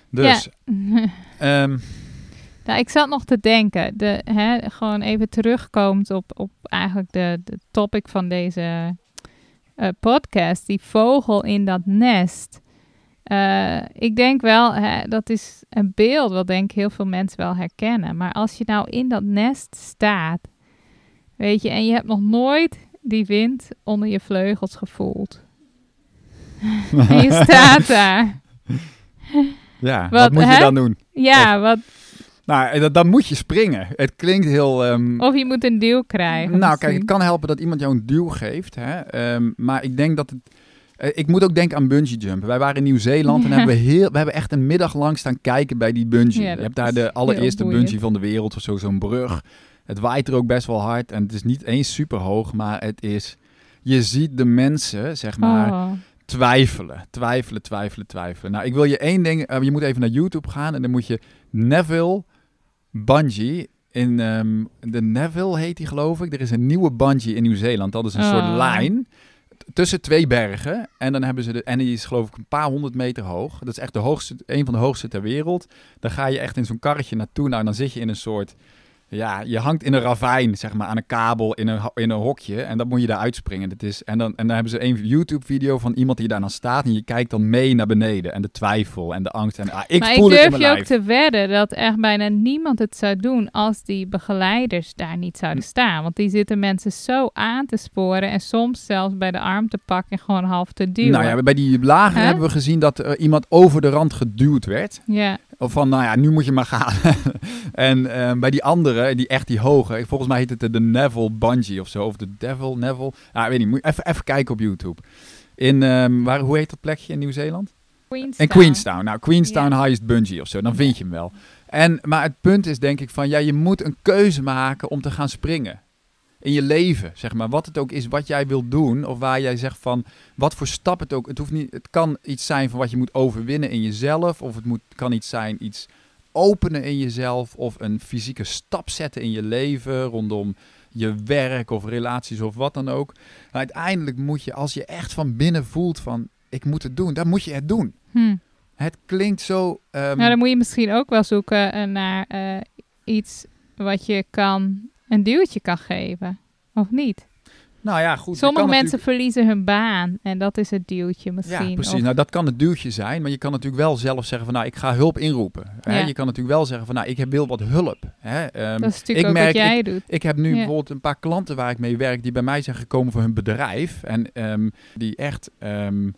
Dus, [LAUGHS] ehm, Nou, ik zat nog te denken, de, hè, gewoon even terugkomend op, op eigenlijk de, de topic van deze eh, podcast, die vogel in dat nest. Eh, ik denk wel, hè, dat is een beeld wat denk ik heel veel mensen wel herkennen. Maar als je nou in dat nest staat, weet je, en je hebt nog nooit die wind onder je vleugels gevoeld. [LAUGHS] en je [LAUGHS] staat daar. ja, wat, Wat, moet je dan doen? Ja, wat, Nou, eh, dan moet je springen. Het klinkt heel... ehm, of je moet een deel krijgen. Nou, kijk, het kan helpen dat iemand jou een duw geeft. Hè? Ehm, maar ik denk dat het. Eh, ik moet ook denken aan bungee jumpen. Wij waren in Nieuw-Zeeland en [LAUGHS] hebben we, heel, we hebben echt een middag lang staan kijken bij die bungee. Ja, je hebt daar de allereerste bungee van de wereld of zo, zo'n brug. Het waait er ook best wel hard en het is niet eens super hoog, maar het is. Je ziet de mensen, zeg maar, Oh. twijfelen, twijfelen, twijfelen, twijfelen. Nou, ik wil je één ding. eh, je moet even naar YouTube gaan en dan moet je Neville Bungee. In ehm, de Neville heet die, geloof ik. Er is een nieuwe bungee in Nieuw-Zeeland. Dat is een soort Oh. lijn tussen twee bergen. En dan hebben ze de. En die is geloof ik een paar honderd meter hoog. Dat is echt de hoogste, een van de hoogste ter wereld. Dan ga je echt in zo'n karretje naartoe. Nou, dan zit je in een soort. Ja, je hangt in een ravijn, zeg maar, aan een kabel in een, in een hokje. En dan moet je daar uitspringen. Dat is, en, dan, en dan hebben ze een YouTube-video van iemand die daar dan staat. En je kijkt dan mee naar beneden. En de twijfel en de angst. En, ah, ik maar voel ik het in durf mijn je ook te wedden dat echt bijna niemand het zou doen als die begeleiders daar niet zouden staan. Want die zitten mensen zo aan te sporen en soms zelfs bij de arm te pakken en gewoon half te duwen. Nou ja, bij die lager Hè? hebben we gezien dat er iemand over de rand geduwd werd. ja. Of van, nou ja, nu moet je maar gaan. [LAUGHS] en ehm, bij die andere, die echt die hoge, volgens mij heet het de, Neville Bungee of zo. Of de Devil, Neville. Ik weet niet, moet je even, even kijken op YouTube. In, ehm, waar, hoe heet dat plekje in Nieuw-Zeeland? Queenstown. In Queenstown. Nou, Queenstown Highest Bungee of zo. Dan vind je hem wel. En, maar het punt is denk ik van, ja, je moet een keuze maken om te gaan springen. In je leven, zeg maar. Wat het ook is wat jij wilt doen. Of waar jij zegt van, wat voor stap het ook. Het, hoeft niet, het kan iets zijn van wat je moet overwinnen in jezelf. Of het moet, kan iets zijn, iets openen in jezelf. Of een fysieke stap zetten in je leven. Rondom je werk of relaties of wat dan ook. Maar uiteindelijk moet je, als je echt van binnen voelt van, ik moet het doen. Dan moet je het doen. Hm. Het klinkt zo... Nou, dan moet je misschien ook wel zoeken naar eh, iets wat je kan, een duwtje kan geven. Of niet? nou ja, goed. Sommige mensen verliezen hun baan en dat is het duwtje misschien. Ja, precies. Of- Nou, dat kan het duwtje zijn, maar je kan natuurlijk wel zelf zeggen van, nou, ik ga hulp inroepen. Hè? Ja. Je kan natuurlijk wel zeggen van, nou, ik heb wil wat hulp. Hè? Ehm, dat is natuurlijk ik ook merk, wat jij doet. ik heb nu Ja. bijvoorbeeld een paar klanten waar ik mee werk die bij mij zijn gekomen voor hun bedrijf. En ehm, die echt ehm,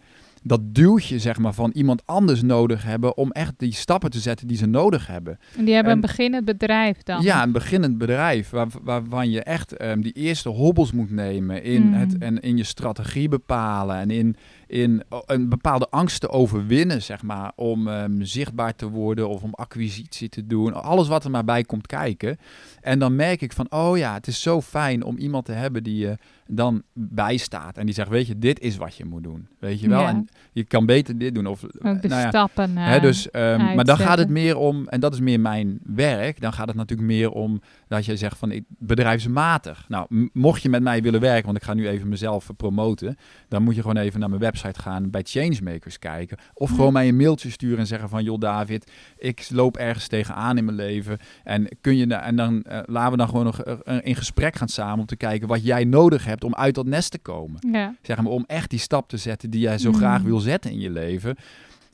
dat duwtje zeg maar, van iemand anders nodig hebben om echt die stappen te zetten die ze nodig hebben. En die hebben en- een beginnend bedrijf dan. Ja, een beginnend bedrijf waar, waarvan je echt ehm, die eerste hobbels moet nemen in, Mm. het, en in je strategie bepalen en in, in een bepaalde angst te overwinnen, zeg maar, om ehm, zichtbaar te worden of om acquisitie te doen. Alles wat er maar bij komt kijken. En dan merk ik van, oh ja, het is zo fijn om iemand te hebben die je dan bijstaat en die zegt, weet je, dit is wat je moet doen. Weet je wel? Ja. En je kan beter dit doen. Of, Ook de nou ja, stappen. Hè, eh, dus, ehm, maar dan gaat het meer om, en dat is meer mijn werk, dan gaat het natuurlijk meer om dat je zegt van ik, bedrijfsmatig. Nou, mocht je met mij willen werken, want ik ga nu even mezelf eh, promoten, dan moet je gewoon even naar mijn website gaan bij Changemakers kijken. Of Ja. gewoon mij een mailtje sturen en zeggen van joh David, ik loop ergens tegenaan in mijn leven. En kun je en dan eh, laten we dan gewoon nog eh, in gesprek gaan samen om te kijken wat jij nodig hebt om uit dat nest te komen Ja. zeg maar, om echt die stap te zetten die jij zo Mm. graag wil zetten in je leven.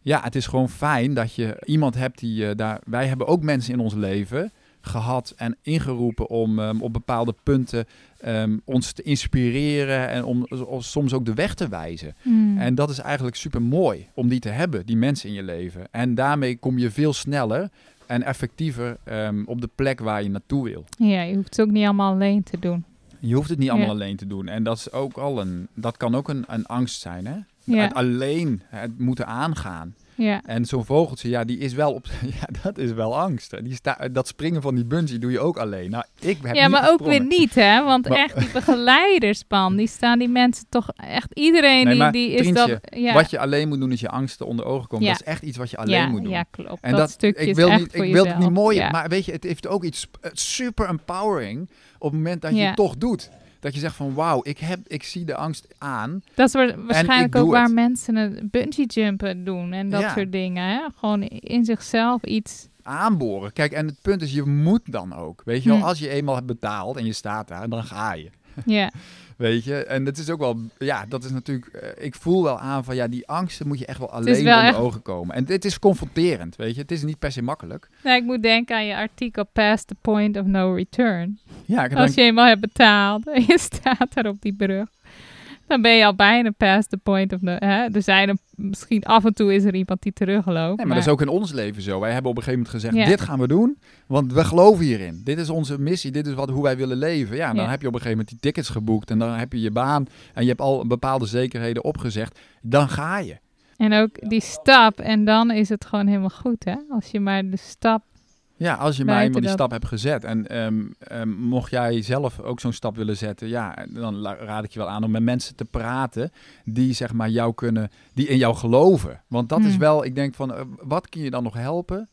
Ja, het is gewoon fijn dat je iemand hebt die eh, daar. Wij hebben ook mensen in ons leven gehad en ingeroepen om ehm, op bepaalde punten ehm, ons te inspireren en om, om soms ook de weg te wijzen. Hmm. En dat is eigenlijk super mooi om die te hebben, die mensen in je leven. En daarmee kom je veel sneller en effectiever ehm, op de plek waar je naartoe wil. ja, je hoeft het ook niet allemaal alleen te doen. Je hoeft het niet allemaal Ja. alleen te doen. En dat is ook al een. Dat kan ook een, een angst zijn, hè? Ja. Het alleen het moeten aangaan. Ja. En zo'n vogeltje, ja, die is wel op. [LAUGHS] Ja, dat is wel angst. Die sta, dat springen van die bungee doe je ook alleen. Nou, ik heb ja, maar ook weer niet, hè? Want Maar- echt, die begeleiderspan, die staan die mensen toch echt iedereen Nee, die, die is dat. Ja, Wat je alleen moet doen is je angsten onder ogen komen. Ja. Dat is echt iets wat je alleen moet doen. ja, klopt. En dat, dat, stukje ik is wil, echt niet, ik wil het niet mooi, maar weet je, het heeft ook iets eh, super empowering op het moment dat je het toch doet. Dat je zegt van wauw, ik, heb, ik zie de angst aan. Dat is wa- waarschijnlijk ook waar het. mensen het bungee jumpen doen en dat Ja. soort dingen. Hè? Gewoon in zichzelf iets. aanboren. Kijk, en het punt is, je moet dan ook. Weet je wel, Hm. als je eenmaal hebt betaald en je staat daar, dan ga je. Ja, [LAUGHS] Weet je, en dat is ook wel, ja, dat is natuurlijk, eh, ik voel wel aan van, ja, die angsten moet je echt wel alleen wel onder echt- ogen komen. En dit is confronterend, weet je, het is niet per se makkelijk. nou, ik moet denken aan je artikel Past the Point of No Return. Ja, ik heb Als je eenmaal hebt betaald en je [LAUGHS] staat daar op die brug, dan ben je al bijna past the point of no... Hè? Er zijn er, misschien af en toe is er iemand die terugloopt. Nee, maar dat is ook in ons leven zo. Wij hebben op een gegeven moment gezegd, Ja. dit gaan we doen, want we geloven hierin. Dit is onze missie, dit is wat, hoe wij willen leven. Ja, dan Ja. heb je op een gegeven moment die tickets geboekt en dan heb je je baan en je hebt al bepaalde zekerheden opgezegd. Dan ga je. En ook die stap, en dan is het gewoon helemaal goed, hè? Als je maar de stap... Ja, als je maar Buiten eenmaal die dat- stap hebt gezet. En ehm, ehm, mocht jij zelf ook zo'n stap willen zetten, ja, dan raad ik je wel aan om met mensen te praten die zeg maar jou kunnen, die in jou geloven. Want dat is Hmm. wel, ik denk van, eh, wat kun je dan nog helpen?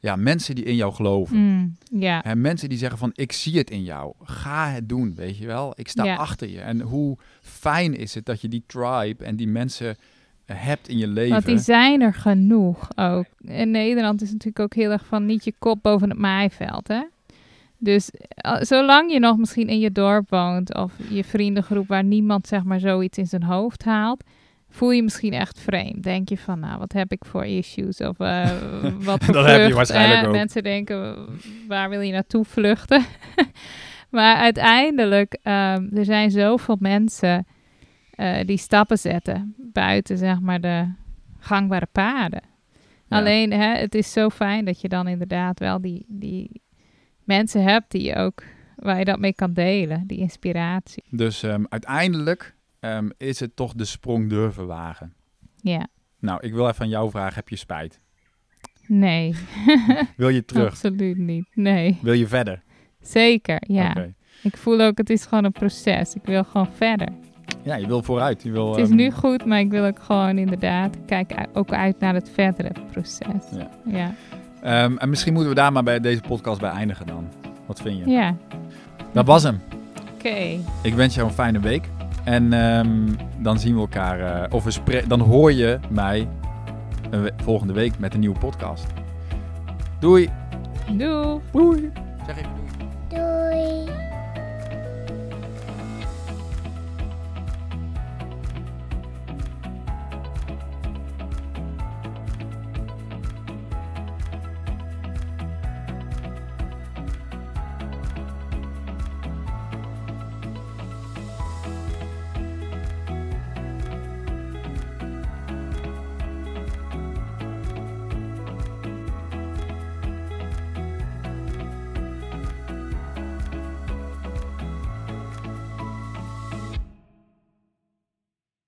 Ja, mensen die in jou geloven. Mm, ja, Hè, mensen die zeggen van, ik zie het in jou. Ga het doen, weet je wel. Ik sta achter je. En hoe fijn is het dat je die tribe en die mensen hebt in je leven. want die zijn er genoeg ook. In Nederland is natuurlijk ook heel erg van niet je kop boven het maaiveld, hè? Dus eh, zolang je nog misschien in je dorp woont of je vriendengroep waar niemand zeg maar zoiets in zijn hoofd haalt, voel je misschien echt vreemd. Denk je van, nou, wat heb ik voor issues of eh, [LAUGHS] wat voor Dat heb je waarschijnlijk ook. Mensen denken, waar wil je naartoe vluchten? [LAUGHS] maar uiteindelijk, ehm, er zijn zoveel mensen eh, die stappen zetten buiten zeg maar de gangbare paden. Ja. Alleen, hè, het is zo fijn dat je dan inderdaad wel die, die mensen hebt die je ook, waar je dat mee kan delen, die inspiratie. Dus ehm, uiteindelijk ehm, is het toch de sprong durven wagen. Ja, Nou, ik wil even aan jou vragen, heb je spijt? nee, [LAUGHS] Wil je terug? absoluut niet. Nee, Wil je verder? zeker, ja. Ik voel ook, het is gewoon een proces. Ik wil gewoon verder. Ja, je wil vooruit. Je wil, Het is ehm, nu goed, maar ik wil ook gewoon inderdaad, ik kijk u- ook uit naar het verdere proces. Ja. Ja, ehm, en misschien moeten we daar maar bij deze podcast bij eindigen dan. Wat vind je? ja. Dat was hem. oké. Ik wens jou een fijne week. En ehm, dan zien we elkaar, eh, of we dan hoor je mij een we- volgende week met een nieuwe podcast. Doei! Doei! Doei! Zeg even doei. Doei.